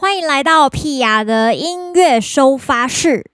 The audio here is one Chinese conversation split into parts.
欢迎来到屁雅的音乐收发室。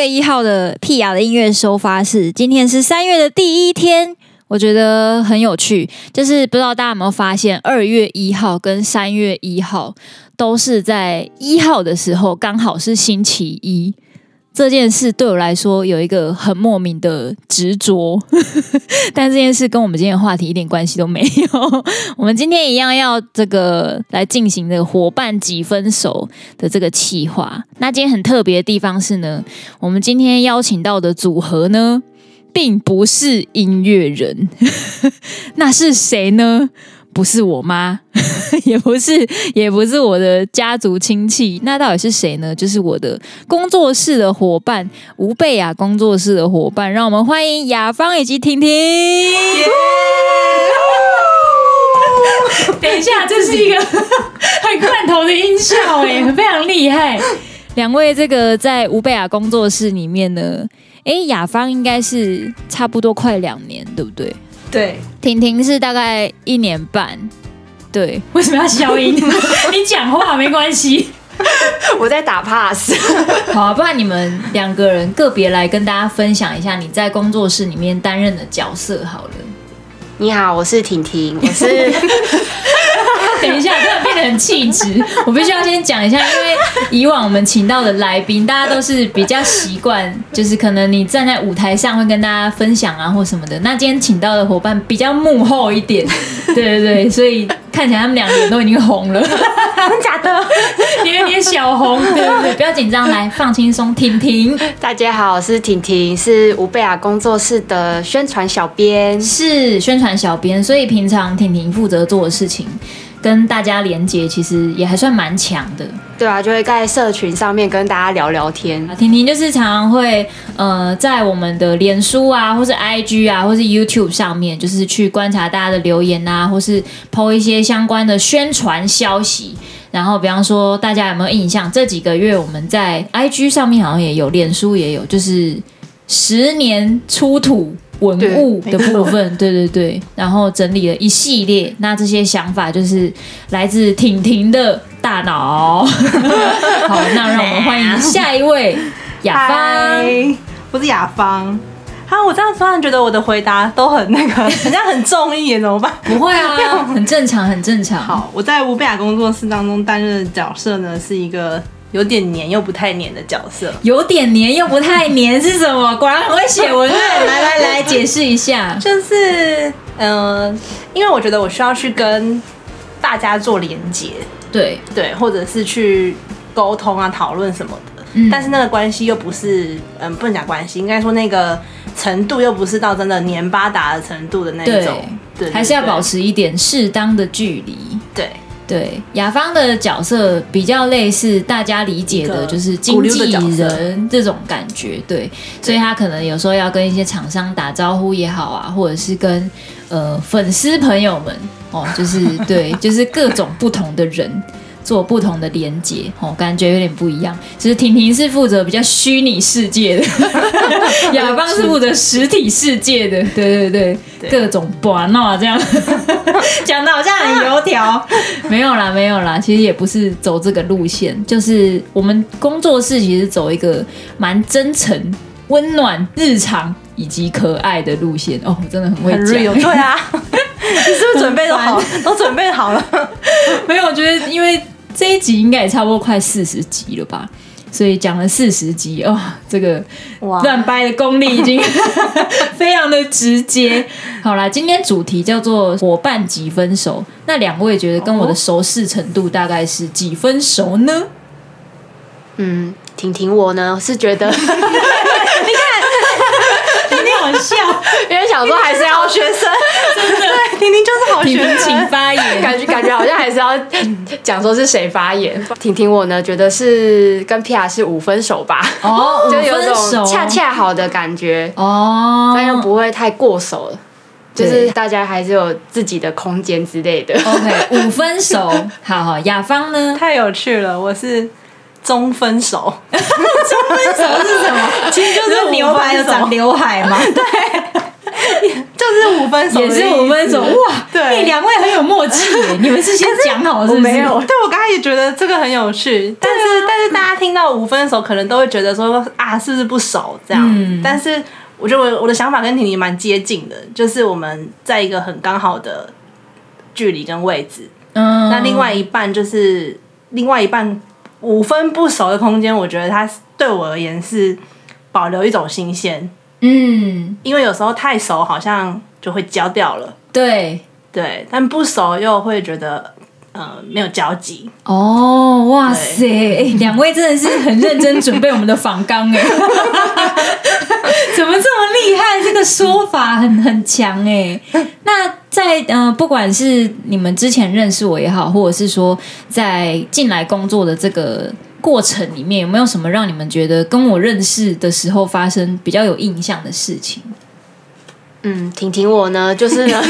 月一号的屁雅的音乐收发室，今天是三月的第一天，我觉得很有趣。就是不知道大家有没有发现，二月一号跟三月一号都是在一号的时候，刚好是星期一。这件事对我来说有一个很莫名的执着，但这件事跟我们今天的话题一点关系都没有。我们今天一样要这个来进行的伙伴几分熟的这个企划。那今天很特别的地方是呢，我们今天邀请到的组合呢，并不是音乐人，那是谁呢？不是我妈，也不是，也不是我的家族亲戚，那到底是谁呢？就是我的工作室的伙伴，吴贝雅工作室的伙伴，让我们欢迎雅芳以及婷婷。等一下，这是一个 很罐头的音效，哎，非常厉害。两位这个在吴贝雅工作室里面呢，哎，雅芳应该是差不多快两年，对不对？对，婷婷是大概一年半。对，为什么要消音？你讲话没关系，我在打 pass。好啊，不然你们两个人个别来跟大家分享一下你在工作室里面担任的角色好了。你好，我是婷婷，我是。等一下，突然变得很气质。我必须要先讲一下，因为以往我们请到的来宾，大家都是比较习惯，就是可能你站在舞台上会跟大家分享啊，或什么的。那今天请到的伙伴比较幕后一点，对对对，所以看起来他们两个人都已经红了，真假的，有一点小红。对对对，不要紧张，来放轻松。婷婷，大家好，我是婷婷，是吴贝雅工作室的宣传小编，是宣传小编，所以平常婷婷负责做的事情。跟大家连接其实也还算蛮强的，对啊，就会在社群上面跟大家聊聊天。婷婷就是常常会呃在我们的脸书啊，或是 IG 啊，或是 YouTube 上面，就是去观察大家的留言啊，或是 po 一些相关的宣传消息。然后比方说，大家有没有印象？这几个月我们在 IG 上面好像也有，脸书也有，就是十年出土。文物的部分，对对对，然后整理了一系列，那这些想法就是来自婷婷的大脑。好，那让我们欢迎下一位雅芳，不是雅芳。好，我这样突然觉得我的回答都很那个，好像很中意，怎么办？不会啊，很正常，很正常。好，我在吴贝雅工作室当中担任的角色呢，是一个。有点黏又不太黏的角色，有点黏又不太黏是什么？果然很会写文案。来来来，解释一下。就是，嗯、呃，因为我觉得我需要去跟大家做连接，对对，或者是去沟通啊、讨论什么的。嗯，但是那个关系又不是，嗯，不能讲关系，应该说那个程度又不是到真的黏巴达的程度的那种，对，还是要保持一点适当的距离，对。对，雅芳的角色比较类似大家理解的，就是经纪人这种感觉，对，所以他可能有时候要跟一些厂商打招呼也好啊，或者是跟呃粉丝朋友们哦，就是对，就是各种不同的人。做不同的连接，哦，感觉有点不一样。其实婷婷是负责比较虚拟世界的，雅芳是负责实体世界的。对对对，对各种玩闹这样，讲的好像很油条。啊、没有啦，没有啦，其实也不是走这个路线，就是我们工作室其实走一个蛮真诚、温暖、日常以及可爱的路线。哦，我真的很会讲。对啊。你是不是准备都好？都准备好了？没有，我觉得因为这一集应该也差不多快四十集了吧，所以讲了四十集哦，这个乱掰的功力已经 非常的直接。好啦，今天主题叫做伙伴几分熟，那两位觉得跟我的熟识程度大概是几分熟呢？嗯，婷婷我呢是觉得，好笑，因为想说还是要好学生，真的 对，婷婷就是好学生，请发言，感觉感觉好像还是要讲说是谁发言。婷婷我呢，觉得是跟 Pia 是五分熟吧，哦，就有种恰恰好的感觉哦，但又不会太过熟了。就是大家还是有自己的空间之类的。OK，五分熟，好好。雅芳呢？太有趣了，我是中分手。中分手是什么？其实就是牛排有长刘海嘛。对，就是五分熟，也是五分手。哇，对，两位很有默契耶。你们是先讲好是？没有。对，我刚才也觉得这个很有趣，但是但是大家听到五分手，可能都会觉得说啊，是不是不熟这样？但是。我觉得我我的想法跟婷婷蛮接近的，就是我们在一个很刚好的距离跟位置，嗯，那另外一半就是另外一半五分不熟的空间，我觉得它对我而言是保留一种新鲜，嗯，因为有时候太熟好像就会焦掉了，对。对，但不熟又会觉得。呃，没有交集哦，哇塞，两位真的是很认真准备我们的访纲哎，怎么这么厉害？这个说法很很强哎。那在呃，不管是你们之前认识我也好，或者是说在进来工作的这个过程里面，有没有什么让你们觉得跟我认识的时候发生比较有印象的事情？嗯，婷婷我呢，就是呢，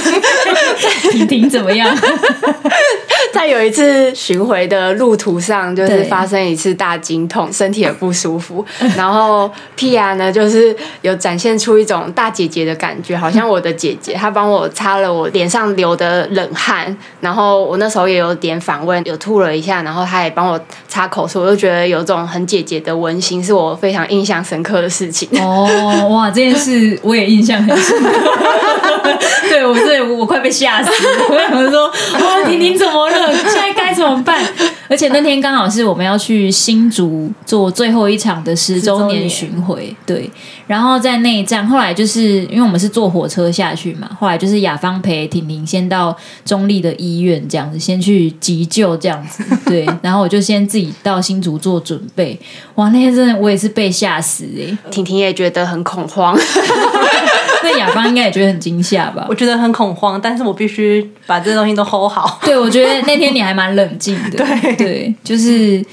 婷婷怎么样？在有一次巡回的路途上，就是发生一次大惊痛，身体也不舒服。然后 Pia 呢，就是有展现出一种大姐姐的感觉，好像我的姐姐，她帮我擦了我脸上流的冷汗。然后我那时候也有点反问，有吐了一下，然后她也帮我擦口水，我就觉得有种很姐姐的温馨，是我非常印象深刻的事情。哦，哇，这件事我也印象很深刻。对，我对我快被吓死了。我想说，哦，婷婷怎么了？现在该怎么办？而且那天刚好是我们要去新竹做最后一场的十周年巡回，对。然后在那一站，后来就是因为我们是坐火车下去嘛，后来就是雅芳陪婷婷先到中立的医院，这样子先去急救，这样子。对，然后我就先自己到新竹做准备。哇，那天真的我也是被吓死哎、欸，婷婷也觉得很恐慌。那雅芳应该也觉得很惊吓吧？我觉得很恐慌，但是我必须把这东西都 hold 好。对，我觉得那天你还蛮冷静的。对对，就是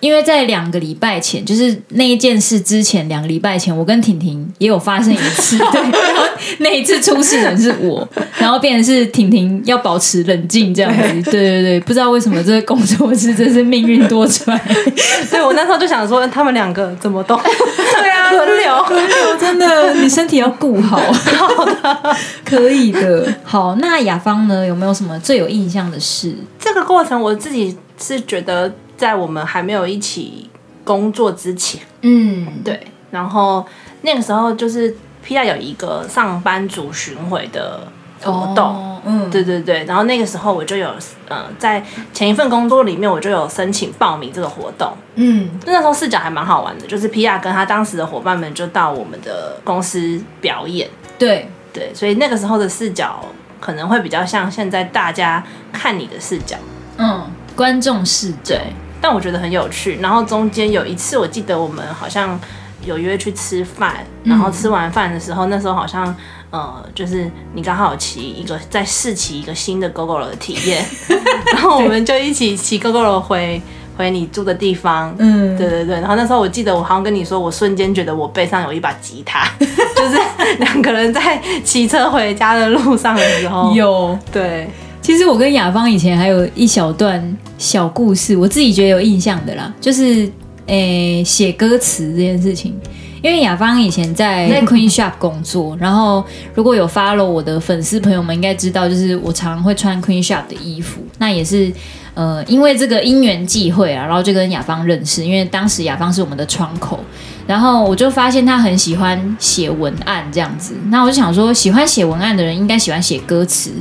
因为在两个礼拜前，就是那一件事之前两个礼拜前，我跟婷婷也有发生一次。对，然后那一次出事人是我，然后变成是婷婷要保持冷静这样子。对对对，不知道为什么这个工作室真是命运多舛。对我那时候就想说，他们两个怎么都对啊，轮流轮流，真的，你身体要顾好。好的，可以的。好，那雅芳呢？有没有什么最有印象的事？这个过程我自己是觉得，在我们还没有一起工作之前，嗯，对。然后那个时候就是 Pia 有一个上班族巡回的活动，哦、嗯，对对对。然后那个时候我就有，呃，在前一份工作里面，我就有申请报名这个活动，嗯，那时候视角还蛮好玩的，就是皮亚跟他当时的伙伴们就到我们的公司表演，对。对，所以那个时候的视角可能会比较像现在大家看你的视角，嗯，观众视角，对，但我觉得很有趣。然后中间有一次，我记得我们好像有约去吃饭，然后吃完饭的时候，嗯、那时候好像。呃，就是你刚好骑一个在试骑一个新的 Gogoro 的体验，然后我们就一起骑 Gogoro 回回你住的地方。嗯，对对对。然后那时候我记得我好像跟你说，我瞬间觉得我背上有一把吉他，就是两个人在骑车回家的路上的时候。有对，其实我跟雅芳以前还有一小段小故事，我自己觉得有印象的啦，就是诶写歌词这件事情。因为雅芳以前在 Queen Shop 工作，然后如果有 follow 我的粉丝朋友们应该知道，就是我常常会穿 Queen Shop 的衣服。那也是呃，因为这个因缘际会啊，然后就跟雅芳认识。因为当时雅芳是我们的窗口，然后我就发现他很喜欢写文案这样子。那我就想说，喜欢写文案的人应该喜欢写歌词，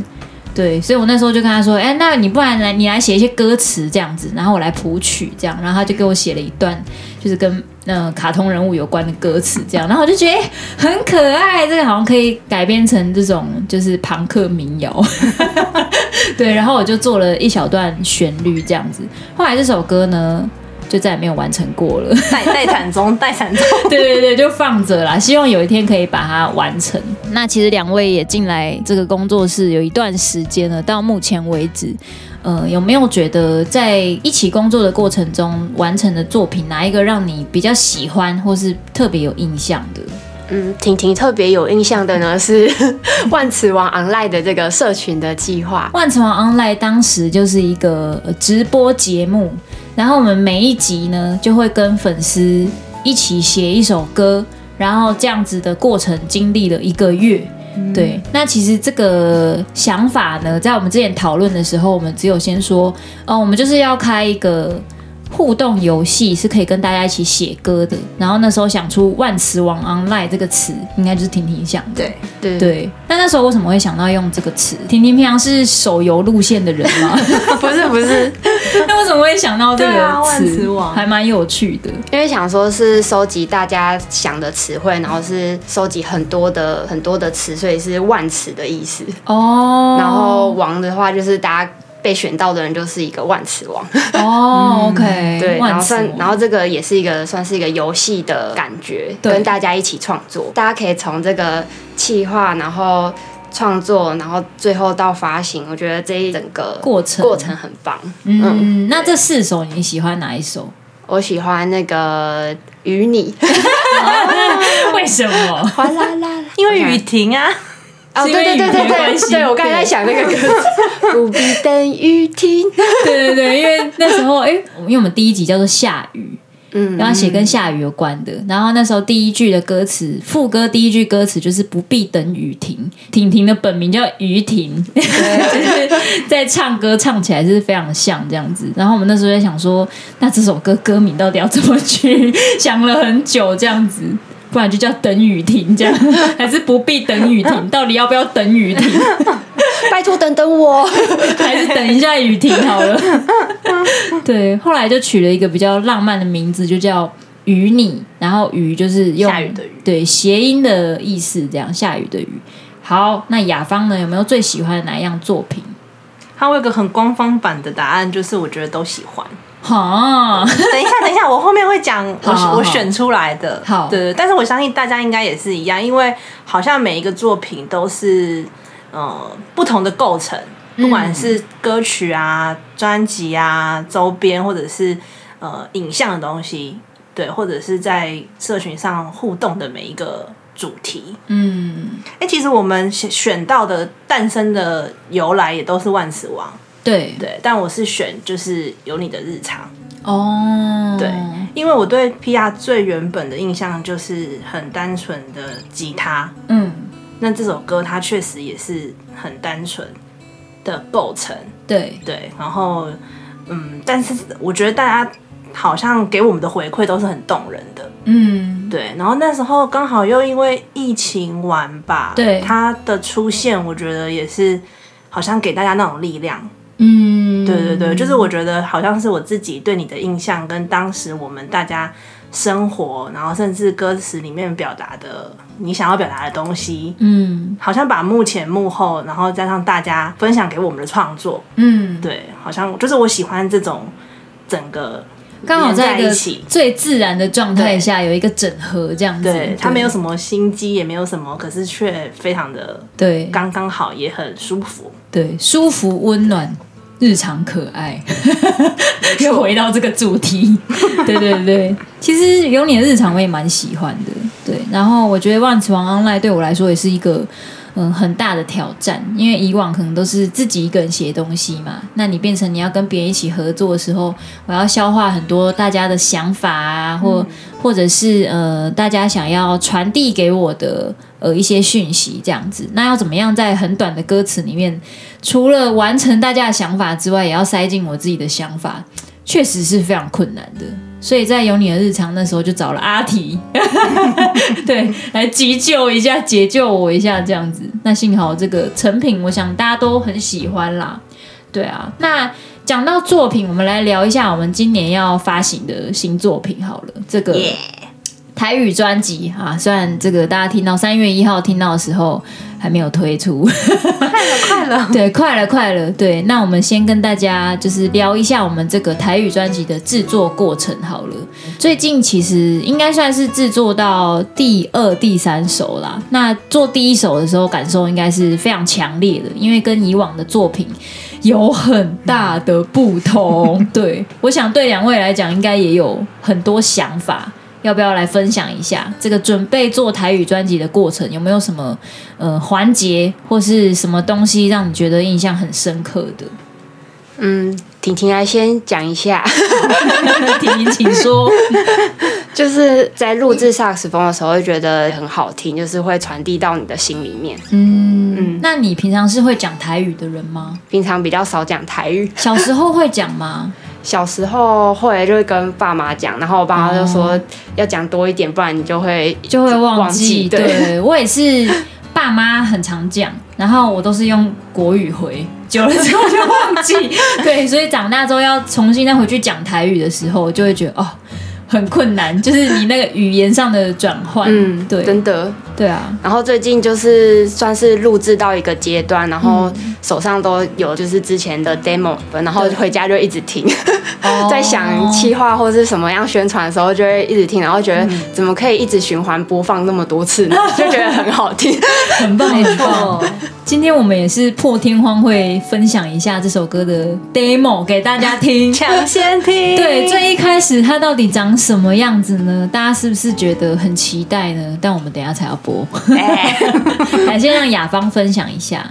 对。所以我那时候就跟他说：“哎，那你不然来，你来写一些歌词这样子，然后我来谱曲这样。”然后他就给我写了一段，就是跟。那卡通人物有关的歌词，这样，然后我就觉得很可爱，这个好像可以改编成这种就是朋克民谣，对，然后我就做了一小段旋律这样子。后来这首歌呢，就再也没有完成过了。待待产中，待产中。对对对，就放着啦，希望有一天可以把它完成。那其实两位也进来这个工作室有一段时间了，到目前为止，呃，有没有觉得在一起工作的过程中完成的作品，哪一个让你比较喜欢，或是特别有印象的？嗯，婷婷特别有印象的呢是 万磁王 Online 的这个社群的计划。万磁王 Online 当时就是一个直播节目，然后我们每一集呢就会跟粉丝一起写一首歌，然后这样子的过程经历了一个月。对，那其实这个想法呢，在我们之前讨论的时候，我们只有先说，哦，我们就是要开一个。互动游戏是可以跟大家一起写歌的，然后那时候想出“万磁王 online” 这个词，应该就是婷婷想的。对对对。那那时候为什么会想到用这个词？婷婷平常是手游路线的人吗？不 是不是。那为什么会想到这个词？啊、万磁王还蛮有趣的，因为想说是收集大家想的词汇，然后是收集很多的很多的词，所以是万磁的意思。哦。然后王的话就是大家。被选到的人就是一个万磁王 哦、oh,，OK，对，然后算，然后这个也是一个算是一个游戏的感觉，跟大家一起创作，大家可以从这个企划，然后创作，然后最后到发行，我觉得这一整个过程过程很棒。嗯，嗯，那这四首你喜欢哪一首？我喜欢那个与你，为什么？哗啦啦，因为雨停啊。哦，对对对对对，对我刚才在想那个歌词，不必等雨停。对对对，因为那时候，哎，因为我们第一集叫做下雨，嗯，然后写跟下雨有关的。然后那时候第一句的歌词，副歌第一句歌词就是不必等雨停。婷婷的本名叫于婷，就是在唱歌唱起来是非常像这样子。然后我们那时候在想说，那这首歌歌名到底要怎么取？想了很久这样子。不然就叫等雨停，这样 还是不必等雨停？到底要不要等雨停？拜托等等我，还是等一下雨停好了。对，后来就取了一个比较浪漫的名字，就叫与你。然后雨就是用下雨的雨，对，谐音的意思，这样下雨的雨。好，那雅芳呢？有没有最喜欢的哪一样作品？它有一个很官方版的答案，就是我觉得都喜欢。好，等一下，等一下，我后面会讲我我选出来的。好，对，但是我相信大家应该也是一样，因为好像每一个作品都是呃不同的构成，不管是歌曲啊、专辑啊、周边，或者是呃影像的东西，对，或者是在社群上互动的每一个主题。嗯，哎、欸，其实我们选选到的诞生的由来也都是万磁王。对。对，但我是选就是有你的日常。哦，对，因为我对 PR 最原本的印象就是很单纯的吉他，嗯，那这首歌它确实也是很单纯的构成，对。对，然后嗯，但是我觉得大家好像给我们的回馈都是很动人的，嗯，对，然后那时候刚好又因为疫情完吧，对，它的出现，我觉得也是好像给大家那种力量。嗯，对对对，就是我觉得好像是我自己对你的印象，跟当时我们大家生活，然后甚至歌词里面表达的你想要表达的东西，嗯，好像把幕前幕后，然后加上大家分享给我们的创作，嗯，对，好像就是我喜欢这种整个刚好在一起。最自然的状态下有一个整合这样子，对，它没有什么心机，也没有什么，可是却非常的对，刚刚好，也很舒服，对，舒服温暖。日常可爱，又回到这个主题。对对对，其实有你的日常我也蛮喜欢的。对，然后我觉得万磁王 online 对我来说也是一个嗯很大的挑战，因为以往可能都是自己一个人写东西嘛，那你变成你要跟别人一起合作的时候，我要消化很多大家的想法啊，或、嗯、或者是呃大家想要传递给我的呃一些讯息这样子，那要怎么样在很短的歌词里面？除了完成大家的想法之外，也要塞进我自己的想法，确实是非常困难的。所以在有你的日常那时候，就找了阿提，对，来急救一下，解救我一下这样子。那幸好这个成品，我想大家都很喜欢啦。对啊，那讲到作品，我们来聊一下我们今年要发行的新作品好了。这个台语专辑啊，虽然这个大家听到三月一号听到的时候。还没有推出，快了快了，对，快了快了，对。那我们先跟大家就是聊一下我们这个台语专辑的制作过程好了。最近其实应该算是制作到第二、第三首啦。那做第一首的时候，感受应该是非常强烈的，因为跟以往的作品有很大的不同。对，我想对两位来讲，应该也有很多想法。要不要来分享一下这个准备做台语专辑的过程？有没有什么呃环节或是什么东西让你觉得印象很深刻的？嗯，婷婷来先讲一下。婷婷，请说。就是在录制萨克斯风的时候，会觉得很好听，就是会传递到你的心里面。嗯嗯。那你平常是会讲台语的人吗？平常比较少讲台语。小时候会讲吗？小时候会就会跟爸妈讲，然后我爸妈就说要讲多一点，不然你就会就会忘记。对，对我也是，爸妈很常讲，然后我都是用国语回，久了之后就忘记。对，所以长大之后要重新再回去讲台语的时候，就会觉得哦。很困难，就是你那个语言上的转换，嗯，对，真的，对啊。然后最近就是算是录制到一个阶段，然后手上都有就是之前的 demo，然后回家就一直听，在想企划或是什么样宣传的时候，就会一直听，然后觉得怎么可以一直循环播放那么多次呢？就觉得很好听，很棒，很棒。今天我们也是破天荒会分享一下这首歌的 demo 给大家听，抢先听。对，最一开始它到底长什么样子呢？大家是不是觉得很期待呢？但我们等一下才要播，来先让雅芳分享一下。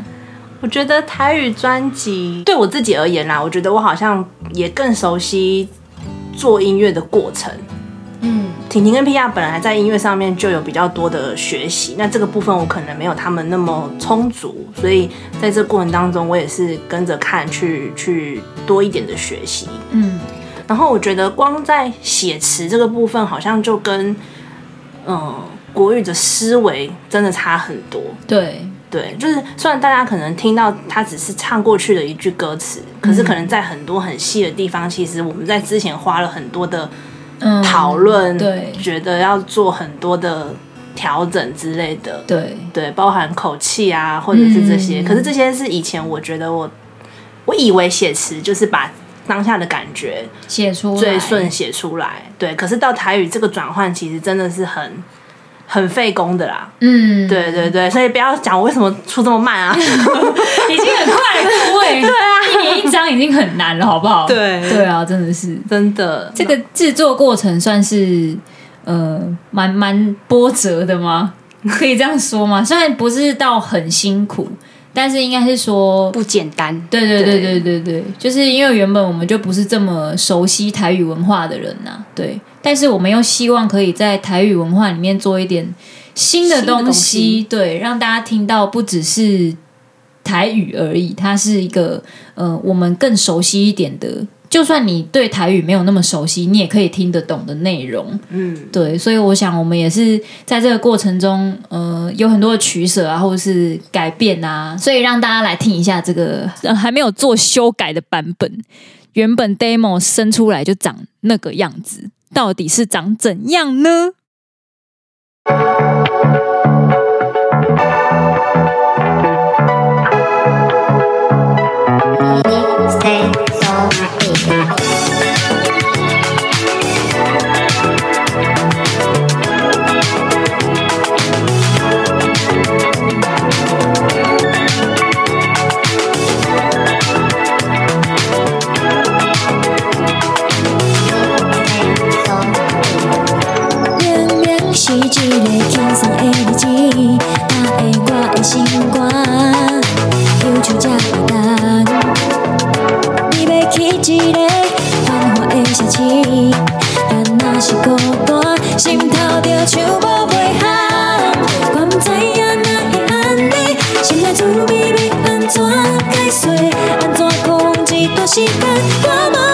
我觉得台语专辑对我自己而言啦，我觉得我好像也更熟悉做音乐的过程。嗯，婷婷跟 Pia 本来在音乐上面就有比较多的学习，那这个部分我可能没有他们那么充足，所以在这个过程当中，我也是跟着看去去多一点的学习。嗯，然后我觉得光在写词这个部分，好像就跟嗯国语的思维真的差很多。对对，就是虽然大家可能听到他只是唱过去的一句歌词，可是可能在很多很细的地方，其实我们在之前花了很多的。讨论、嗯、对，觉得要做很多的调整之类的，对对，包含口气啊，或者是这些。嗯、可是这些是以前我觉得我，我以为写词就是把当下的感觉写出最顺写出来，对。可是到台语这个转换，其实真的是很。很费工的啦，嗯，对对对，所以不要讲我为什么出这么慢啊，已经很快了，各位，对啊，一年一张已经很难了，好不好？对对啊，真的是真的，这个制作过程算是呃蛮蛮波折的吗？可以这样说吗？虽然不是到很辛苦。但是应该是说不简单，对对对对对对，就是因为原本我们就不是这么熟悉台语文化的人呐、啊，对。但是我们又希望可以在台语文化里面做一点新的东西，东西对，让大家听到不只是台语而已，它是一个呃我们更熟悉一点的。就算你对台语没有那么熟悉，你也可以听得懂的内容。嗯，对，所以我想我们也是在这个过程中，呃，有很多的取舍啊，或者是改变啊，所以让大家来听一下这个还没有做修改的版本，原本 demo 生出来就长那个样子，到底是长怎样呢？心头著想无袂好，我不知影哪会安尼，心内滋味要安怎解释，安怎讲一段时间，我无。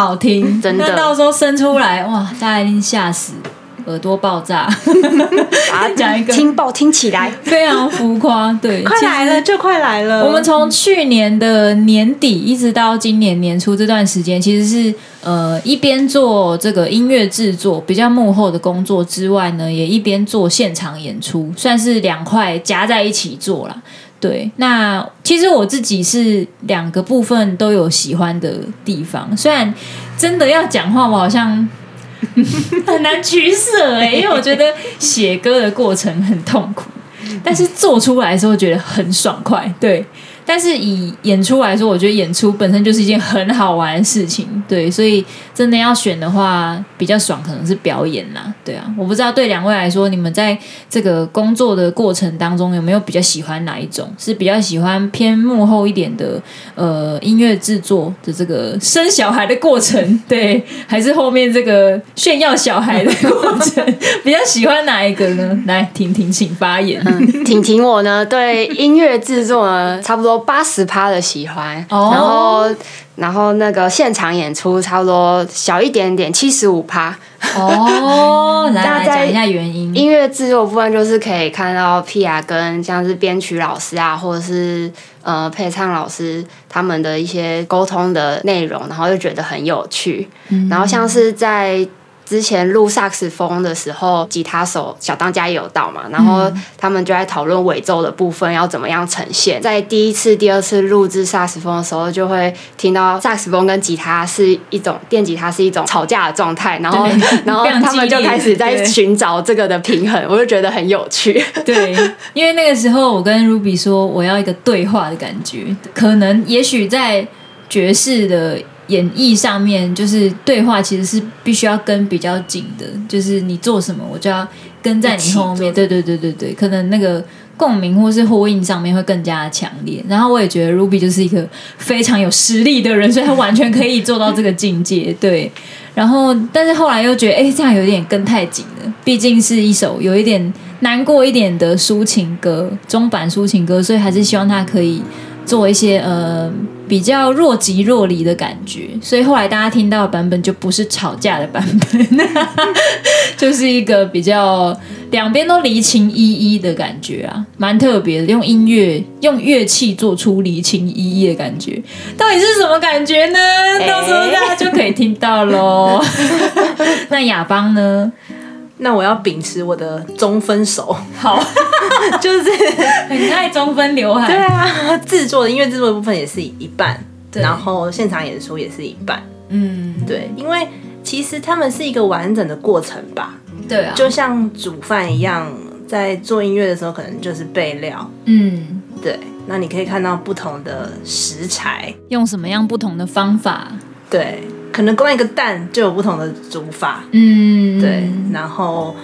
好听，真的。那到时候生出来，哇，大家一定吓死，耳朵爆炸。啊，讲一个听爆听起来非常浮夸，对，快来了就快来了。我们从去年的年底一直到今年年初这段时间，其实是呃一边做这个音乐制作比较幕后的工作之外呢，也一边做现场演出，算是两块夹在一起做了。对，那其实我自己是两个部分都有喜欢的地方。虽然真的要讲话，我好像 很难取舍哎，因为我觉得写歌的过程很痛苦，但是做出来的时候觉得很爽快。对。但是以演出来说，我觉得演出本身就是一件很好玩的事情，对，所以真的要选的话，比较爽可能是表演啦，对啊，我不知道对两位来说，你们在这个工作的过程当中有没有比较喜欢哪一种？是比较喜欢偏幕后一点的呃音乐制作的这个生小孩的过程，对，还是后面这个炫耀小孩的过程？比较喜欢哪一个呢？来，婷婷请发言。嗯，婷婷我呢，对音乐制作呢，差不多。八十趴的喜欢，oh. 然后然后那个现场演出差不多小一点点，七十五趴。哦、大家讲一下原因。音乐制作部分就是可以看到 Pia 跟像是编曲老师啊，或者是呃配唱老师他们的一些沟通的内容，然后又觉得很有趣。嗯、然后像是在。之前录萨克斯风的时候，吉他手小当家也有到嘛，然后他们就在讨论尾奏的部分要怎么样呈现。在第一次、第二次录制萨克斯风的时候，就会听到萨克斯风跟吉他是一种电吉他是一种吵架的状态，然后 然后他们就开始在寻找这个的平衡，我就觉得很有趣。对，因为那个时候我跟 Ruby 说我要一个对话的感觉，可能也许在爵士的。演绎上面就是对话，其实是必须要跟比较紧的，就是你做什么，我就要跟在你后面。对对对对对，可能那个共鸣或是呼应上面会更加强烈。然后我也觉得 Ruby 就是一个非常有实力的人，所以他完全可以做到这个境界。对，然后但是后来又觉得，哎，这样有点跟太紧了。毕竟是一首有一点难过一点的抒情歌，中版抒情歌，所以还是希望他可以做一些呃。比较若即若离的感觉，所以后来大家听到的版本就不是吵架的版本，就是一个比较两边都离情依依的感觉啊，蛮特别的。用音乐、用乐器做出离情依依的感觉，到底是什么感觉呢？到时候大家就可以听到喽。那亚邦呢？那我要秉持我的中分手，好，就是 很爱中分刘海。对啊，制作的音乐制作的部分也是一半，然后现场演出也是一半。嗯，对，因为其实他们是一个完整的过程吧。对啊，就像煮饭一样，在做音乐的时候，可能就是备料。嗯，对。那你可以看到不同的食材，用什么样不同的方法？对。可能光一个蛋就有不同的煮法，嗯，对，然后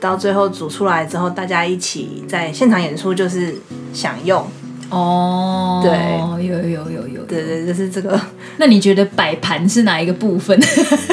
到最后煮出来之后，大家一起在现场演出就是享用，哦，对，有有有有有，对对，就是这个。那你觉得摆盘是哪一个部分？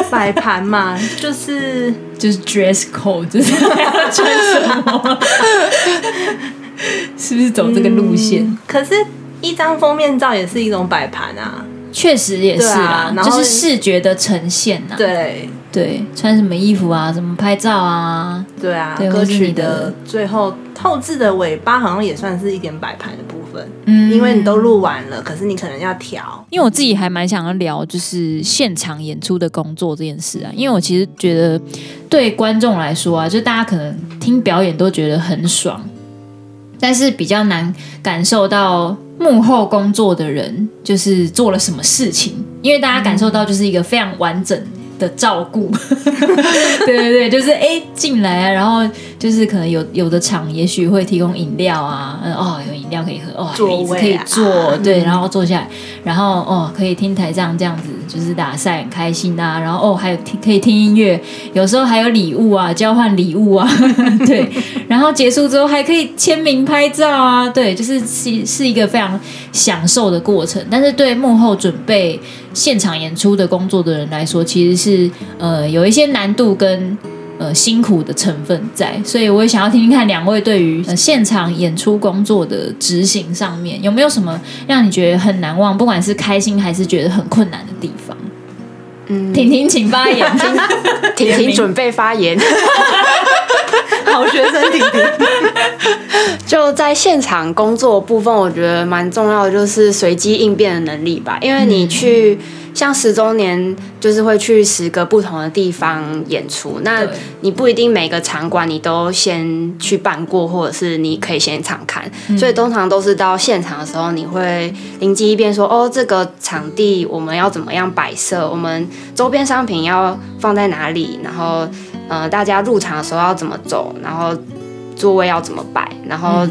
摆盘嘛，就是就是 dress code，就是要穿什么？是不是走这个路线？嗯，可是，一张封面照也是一种摆盘啊。确实也是啊，就是视觉的呈现呐。对对，穿什么衣服啊？怎么拍照啊？对啊，歌曲的最后后制的尾巴好像也算是一点摆盘的部分。分，嗯，因为你都录完了，可是你可能要调。因为我自己还蛮想要聊，就是现场演出的工作这件事啊，因为我其实觉得对观众来说啊，就大家可能听表演都觉得很爽，但是比较难感受到幕后工作的人就是做了什么事情，因为大家感受到就是一个非常完整的照顾，对对对，就是哎进来啊，然后就是可能有有的厂也许会提供饮料啊，嗯哦有饮料可以喝哦，椅子可以坐，对，然后坐下来，然后哦可以听台上这样子就是打赛很开心啊，然后哦还有听可以听音乐，有时候还有礼物啊，交换礼物啊，对，然后结束之后还可以签名拍照啊，对，就是是是一个非常享受的过程，但是对幕后准备现场演出的工作的人来说，其实是呃有一些难度跟呃辛苦的成分在，所以我也想要听听看两位对于、呃、现场演出工作的执行上面有没有什么让你觉得很难忘，不管是开心还是觉得很困难的地方。嗯，婷婷请发言，婷婷准备发言，好学生弟弟。就在现场工作部分，我觉得蛮重要的，就是随机应变的能力吧。因为你去像十周年，就是会去十个不同的地方演出，那你不一定每个场馆你都先去办过，或者是你可以现场看。所以通常都是到现场的时候，你会灵机一变说：“哦，这个场地我们要怎么样摆设？我们周边商品要放在哪里？然后，呃，大家入场的时候要怎么走？然后。”座位要怎么摆？然后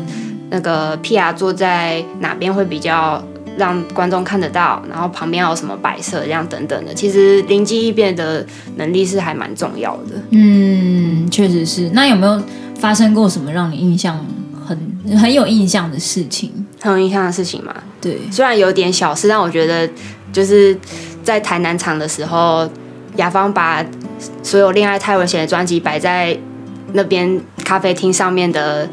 那个 PR 坐在哪边会比较让观众看得到？然后旁边要有什么摆设，这样等等的。其实灵机应变的能力是还蛮重要的。嗯，确实是。那有没有发生过什么让你印象很很有印象的事情？很有印象的事情吗？对，虽然有点小事，但我觉得就是在台南场的时候，雅芳把所有《恋爱太危险》的专辑摆在。那边咖啡厅上面的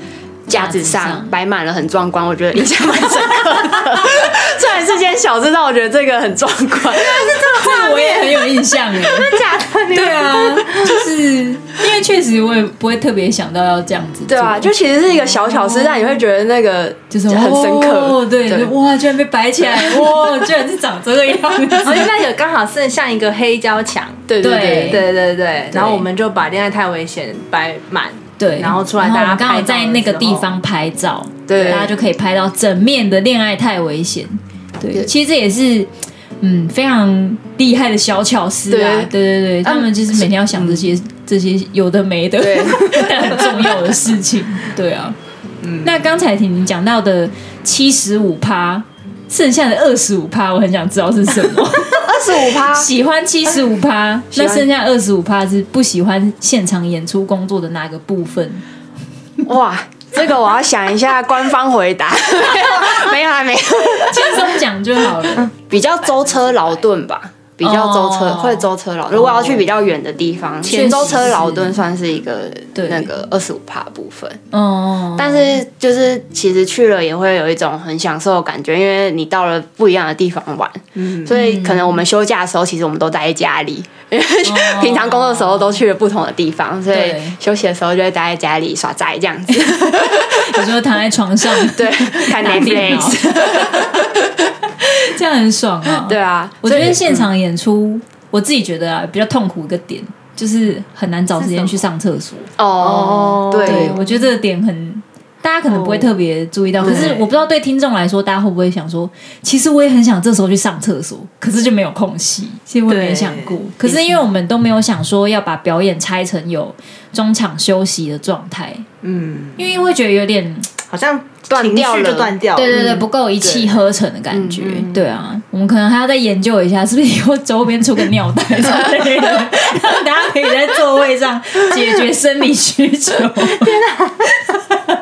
架子上摆满了很壮观，我觉得印象蛮深刻的。虽然是件小事，但我觉得这个很壮观。我也很有印象哎，真的假的？对啊，就是因为确实我也不会特别想到要这样子。对啊，就其实是一个小巧事，但你会觉得那个就是很深刻。哦，对，哇，居然被摆起来，哇，居然是长这个样子。然后那个刚好是像一个黑胶墙，对对对对对对。然后我们就把《恋爱太危险》摆满。对，然后出来，大家刚好在那个地方拍照，对，大家就可以拍到整面的恋爱太危险。对，其实这也是嗯非常厉害的小巧思啊。对对对，他们就是每天要想这些这些有的没的，但 很重要的事情。对啊，嗯，那刚才婷婷讲到的七十五趴，剩下的二十五趴，我很想知道是什么。二十五趴 喜欢七十五趴，那剩下二十五趴是不喜欢现场演出工作的哪个部分？哇，这个我要想一下官方回答。没有，啊没有，轻松讲就好了。比较舟车劳顿吧。比较舟车、oh, 会舟车劳，如果要去比较远的地方，舟、oh, 车劳顿算是一个那个二十五趴部分。哦，oh. 但是就是其实去了也会有一种很享受的感觉，因为你到了不一样的地方玩，嗯、所以可能我们休假的时候，其实我们都待在家里，因为、oh. 平常工作的时候都去了不同的地方，所以休息的时候就会待在家里耍宅这样子，有时候躺在床上 对看 Netflix。这样很爽啊！对啊，我觉得现场演出，我自己觉得啊，比较痛苦一个点就是很难找时间去上厕所。哦，对，我觉得这个点很，大家可能不会特别注意到。可是我不知道对听众来说，大家会不会想说，其实我也很想这时候去上厕所，可是就没有空隙。其实我也没想过。可是因为我们都没有想说要把表演拆成有中场休息的状态。嗯，因为会觉得有点好像。断掉了，就断掉了。对对对，不够一气呵成的感觉。对啊，我们可能还要再研究一下，是不是以后周边出个尿袋之类的，让大家可以在座位上解决生理需求。天哪，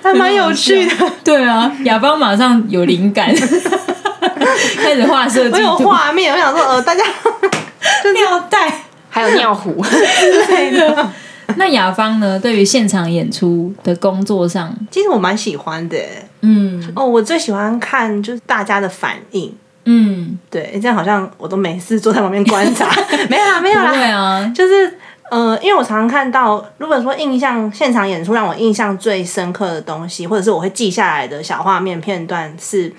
还蛮有趣的。对啊，雅芳马上有灵感，开始画设计图。我有画面，我想说，呃，大家 尿袋还有尿壶之类的。那雅芳呢？对于现场演出的工作上，其实我蛮喜欢的。嗯，哦，我最喜欢看就是大家的反应。嗯，对，这样好像我都没事坐在旁边观察。没有啦，没有啦。对啊，就是呃，因为我常常看到，如果说印象现场演出让我印象最深刻的东西，或者是我会记下来的小画面片段是，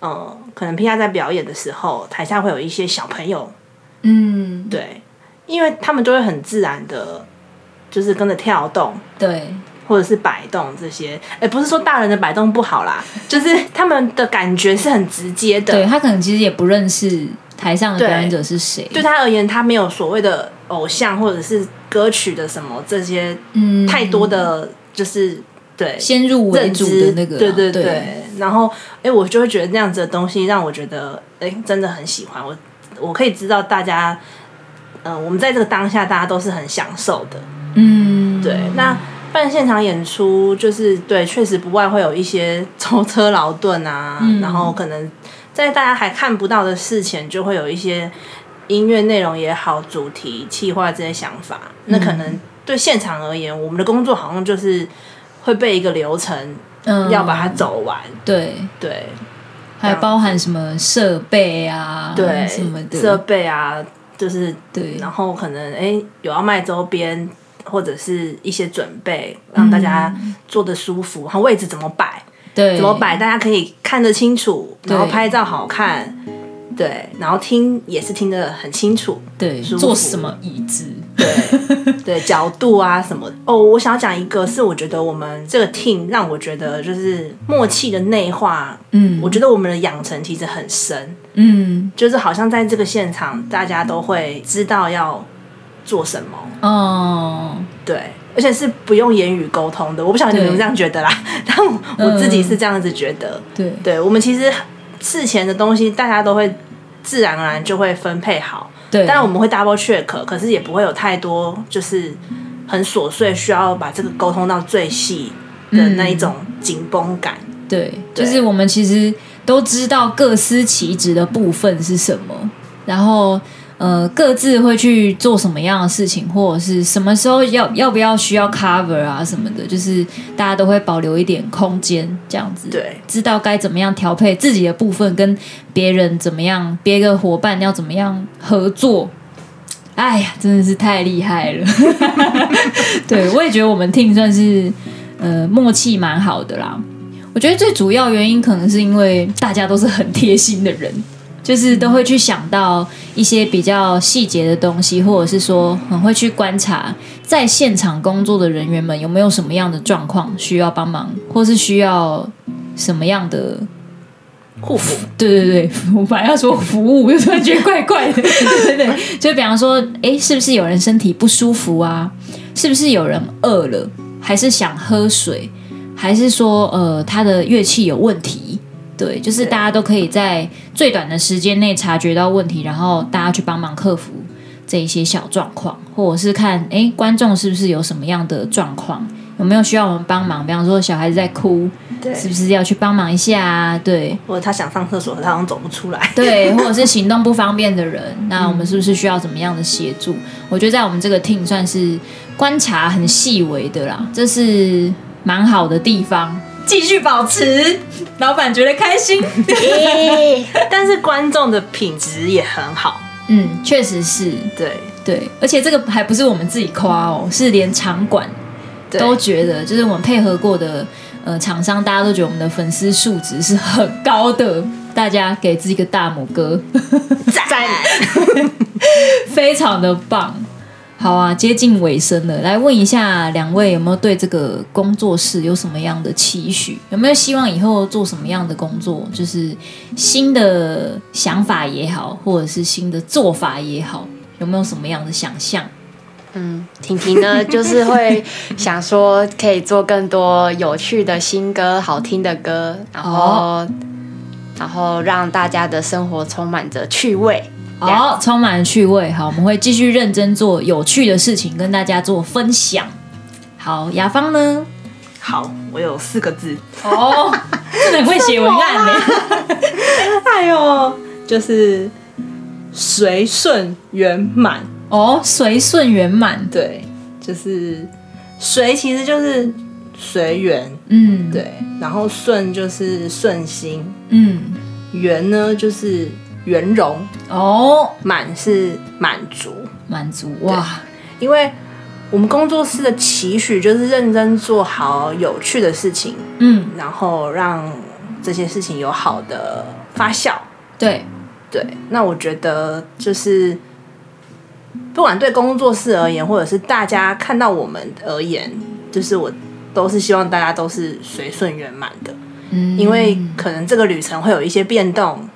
呃，可能 Pia 在表演的时候，台下会有一些小朋友，嗯，对，因为他们就会很自然的，就是跟着跳动，对，或者是摆动这些，哎，不是说大人的摆动不好啦，就是他们的感觉是很直接的，对，他可能其实也不认识台上的表演者是谁，对，他而言，他没有所谓的。偶像或者是歌曲的什么这些，嗯，太多的就是对先入为主的那个，对对对。对然后，哎、欸，我就会觉得那样子的东西让我觉得，哎、欸，真的很喜欢。我我可以知道大家，嗯、呃，我们在这个当下，大家都是很享受的，嗯，对。那办现场演出，就是对，确实不外会有一些舟车劳顿啊，嗯、然后可能在大家还看不到的事前，就会有一些。音乐内容也好，主题、企划这些想法，那可能对现场而言，我们的工作好像就是会被一个流程，嗯，要把它走完。对对，还包含什么设备啊，对什么的设备啊，就是对。然后可能哎，有要卖周边或者是一些准备，让大家坐得舒服，然后位置怎么摆，对，怎么摆，大家可以看得清楚，然后拍照好看。对，然后听也是听得很清楚。对，坐什么椅子？对对，角度啊什么？哦，我想要讲一个，是我觉得我们这个 team 让我觉得就是默契的内化。嗯，我觉得我们的养成其实很深。嗯，就是好像在这个现场，大家都会知道要做什么。哦，对，而且是不用言语沟通的。我不晓得你们这样觉得啦，但我，我自己是这样子觉得。对，对我们其实事前的东西，大家都会。自然而然就会分配好，对。当然我们会 double check，可是也不会有太多就是很琐碎，需要把这个沟通到最细的那一种紧绷感。嗯、对就是我们其实都知道各司其职的部分是什么，然后。呃，各自会去做什么样的事情，或者是什么时候要要不要需要 cover 啊什么的，就是大家都会保留一点空间，这样子，对，知道该怎么样调配自己的部分，跟别人怎么样，别个伙伴要怎么样合作。哎呀，真的是太厉害了！对，我也觉得我们 team 算是呃默契蛮好的啦。我觉得最主要原因可能是因为大家都是很贴心的人。就是都会去想到一些比较细节的东西，或者是说很会去观察在现场工作的人员们有没有什么样的状况需要帮忙，或是需要什么样的护肤。对对对，我本来要说服务，又突然觉得怪怪的。对对对，就比方说，哎，是不是有人身体不舒服啊？是不是有人饿了，还是想喝水，还是说呃他的乐器有问题？对，就是大家都可以在最短的时间内察觉到问题，然后大家去帮忙克服这一些小状况，或者是看哎观众是不是有什么样的状况，有没有需要我们帮忙？比方说小孩子在哭，对，是不是要去帮忙一下啊？对，或者他想上厕所，他好像走不出来，对，或者是行动不方便的人，那我们是不是需要怎么样的协助？嗯，我觉得在我们这个 team 算是观察很细微的啦，这是蛮好的地方。继续保持，老板觉得开心。但是观众的品质也很好，嗯，确实是，对。对，而且这个还不是我们自己夸哦，是连场馆都觉得，就是我们配合过的呃厂商，大家都觉得我们的粉丝素质是很高的，大家给自己一个大拇哥，赞，非常的棒。好啊，接近尾声了，来问一下两位有没有对这个工作室有什么样的期许？有没有希望以后做什么样的工作？就是新的想法也好，或者是新的做法也好，有没有什么样的想象？嗯，婷婷呢，就是会想说可以做更多有趣的新歌、好听的歌，然后、哦、然后让大家的生活充满着趣味。好，oh, 充满趣味。好，我们会继续认真做有趣的事情，跟大家做分享。好，雅芳呢？好，我有四个字。哦，oh, 真的会写文案呢。哎呦，就是随顺圆满。哦，随顺圆满。对，就是随其实就是随缘。嗯，对。然后顺就是顺心。嗯，圆呢就是。圆融哦，满是满足，满足哇！因为我们工作室的期许就是认真做好有趣的事情，嗯，然后让这些事情有好的发酵。对对，那我觉得就是不管对工作室而言，或者是大家看到我们而言，就是我都是希望大家都是随顺圆满的。嗯，因为可能这个旅程会有一些变动，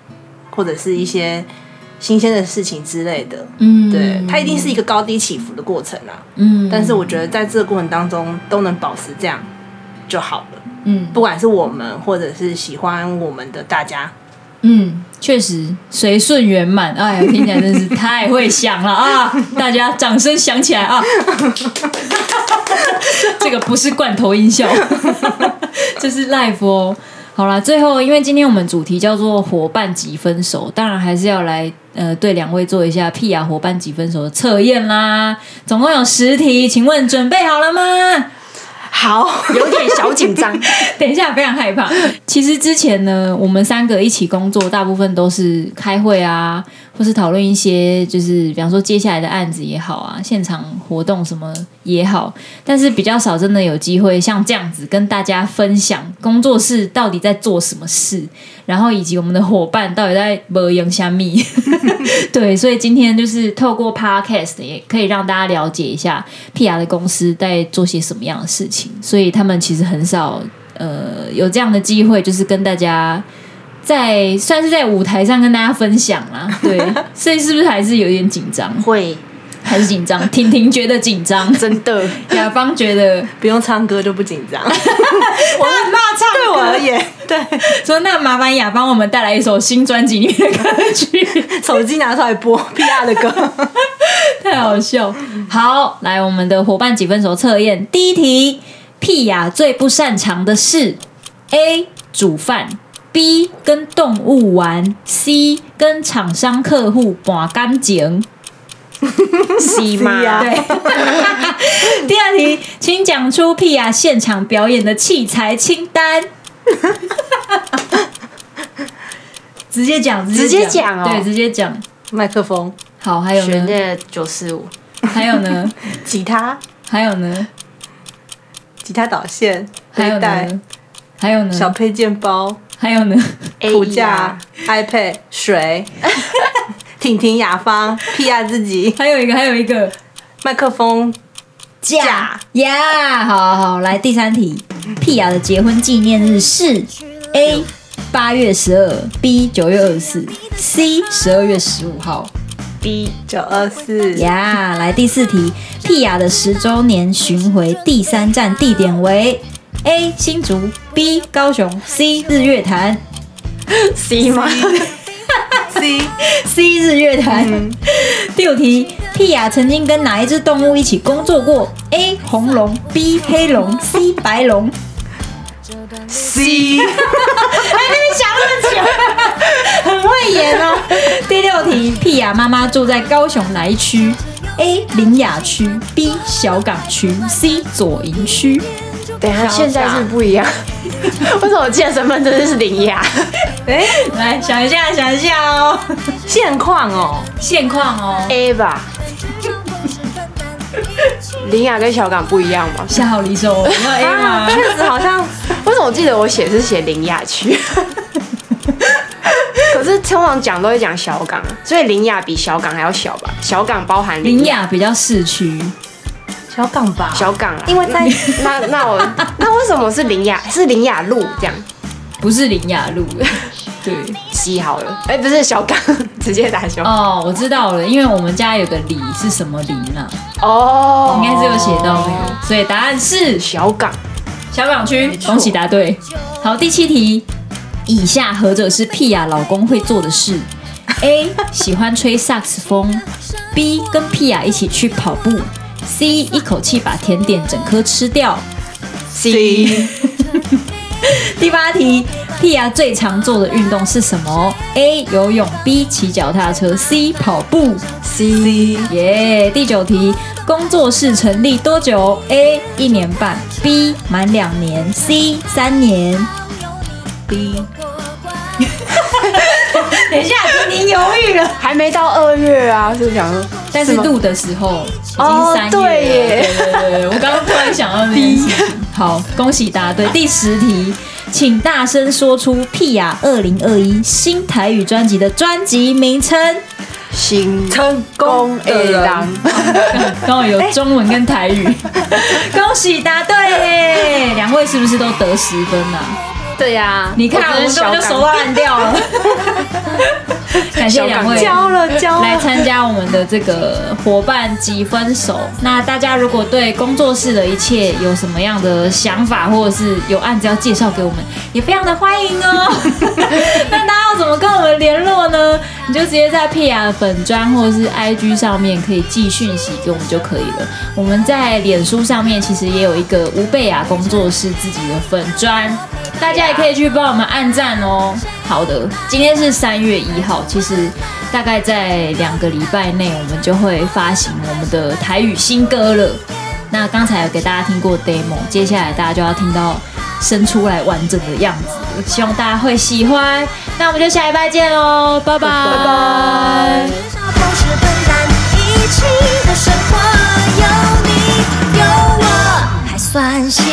或者是一些。新鲜的事情之类的，嗯，对，它一定是一个高低起伏的过程啊，嗯，但是我觉得在这个过程当中都能保持这样就好了，嗯，不管是我们或者是喜欢我们的大家，嗯，确实随顺圆满，哎呀，听起来真是太会想了。啊！大家掌声响起来啊！这个不是罐头音效，这是 live 哦。好啦，最后因为今天我们主题叫做伙伴级分手，当然还是要来呃对两位做一下屁呀伙伴级分手的测验啦。总共有十题，请问准备好了吗？好，有点小紧张。等一下，非常害怕。其实之前呢，我们三个一起工作，大部分都是开会啊。或是讨论一些，就是比方说接下来的案子也好啊，现场活动什么也好，但是比较少真的有机会像这样子跟大家分享工作室到底在做什么事，然后以及我们的伙伴到底在磨洋虾米。对，所以今天就是透过 Podcast 也可以让大家了解一下 PR 的公司在做些什么样的事情，所以他们其实很少呃有这样的机会，就是跟大家。在算是在舞台上跟大家分享啦，对，所以是不是还是有点紧张？会还是紧张？婷婷觉得紧张，真的。雅芳觉得不用唱歌就不紧张。我很怕唱歌，对我而言，对。说那麻烦雅芳我们带来一首新专辑里面的歌曲，手机拿出来播 PR 的歌，太好笑。好，来我们的伙伴几分熟测验，第一题，，P 雅最不擅长的是 A 煮饭。B 跟动物玩，C 跟厂商客户拔干净，C 吗？对。第二题，请讲出 P 啊现场表演的器材清单。直接讲，直接讲哦，对，直接讲。麦克风，好，还有呢？旋律九四五，还有呢？吉他，还有呢？吉他导线，还有呢？还有呢？小配件包。还有呢，骨架、iPad、水、婷婷、雅芳、屁雅自己，还有一个，还有一个麦克风架呀！好好好，来第三题，屁雅的结婚纪念日是 A 八月十二，B 九月二十四，C 十二月十五号，B 九二四呀！来第四题，屁雅的十周年巡回第三站地点为。A 新竹，B 高雄，C 日月潭，C 吗？C C 日月潭。嗯、第五题，屁雅曾经跟哪一只动物一起工作过？A 红龙，B 黑龙，C 白龙。C，哎，你们想那么久，很会演哦。第六题，屁雅妈妈住在高雄哪一区？A 林雅区，B 小港区，C 左营区。等一下，现在是不一样。为什么我记得身份证是林雅？哎，来想一下，想一下哦。现况哦，现况哦。A 吧。林雅跟小港不一样吗？下好离手，你要 A 吗？确实好像。为什么我记得我写是写林雅区？可是通常讲都会讲小港，所以林雅比小港还要小吧？小港包含林雅比较市区。小港吧，小港啊，因为在 那那我 那为什么是林雅？是林雅路这样，不是林雅路。对，记好了。哎，不是小港，直接打小哦，我知道了，因为我们家有个李是什么李呢？哦，应该是有写到那个，所以答案是小港，小港区。恭喜答对。好，第七题，以下何者是屁雅老公会做的事？A 喜欢吹萨克斯风，B 跟屁雅一起去跑步。C 一口气把甜点整颗吃掉。C。第八题，屁雅最常做的运动是什么？A 游泳，B 骑脚踏车，C 跑步。C。耶。第九题，工作室成立多久？A 一年半，B 满两年，C 三年。B。等一下，你犹豫了，还没到二月啊，是想说，但是录的时候已经三月了。对耶，对对对，我刚刚突然想到那件事情。好，恭喜答对。第十题，请大声说出屁雅二零二一新台语专辑的专辑名称。新成功的人，刚好有中文跟台语。恭喜答对，两位是不是都得十分呢？对呀，你看我们根本就手都烂掉了。感谢两位交了交来参加我们的这个伙伴几分手。那大家如果对工作室的一切有什么样的想法，或者是有案子要介绍给我们，也非常的欢迎哦。那大家要怎么跟我们联络呢？你就直接在屁雅的粉专或者是 IG 上面可以寄讯息给我们就可以了。我们在脸书上面其实也有一个吴贝雅工作室自己的粉专，大家也可以去帮我们按赞哦。好的，今天是三月一号，其实大概在两个礼拜内，我们就会发行我们的台语新歌了。那刚才有给大家听过 demo，接下来大家就要听到生出来完整的样子，希望大家会喜欢。那我们就下礼拜见喽，拜拜拜拜。拜拜。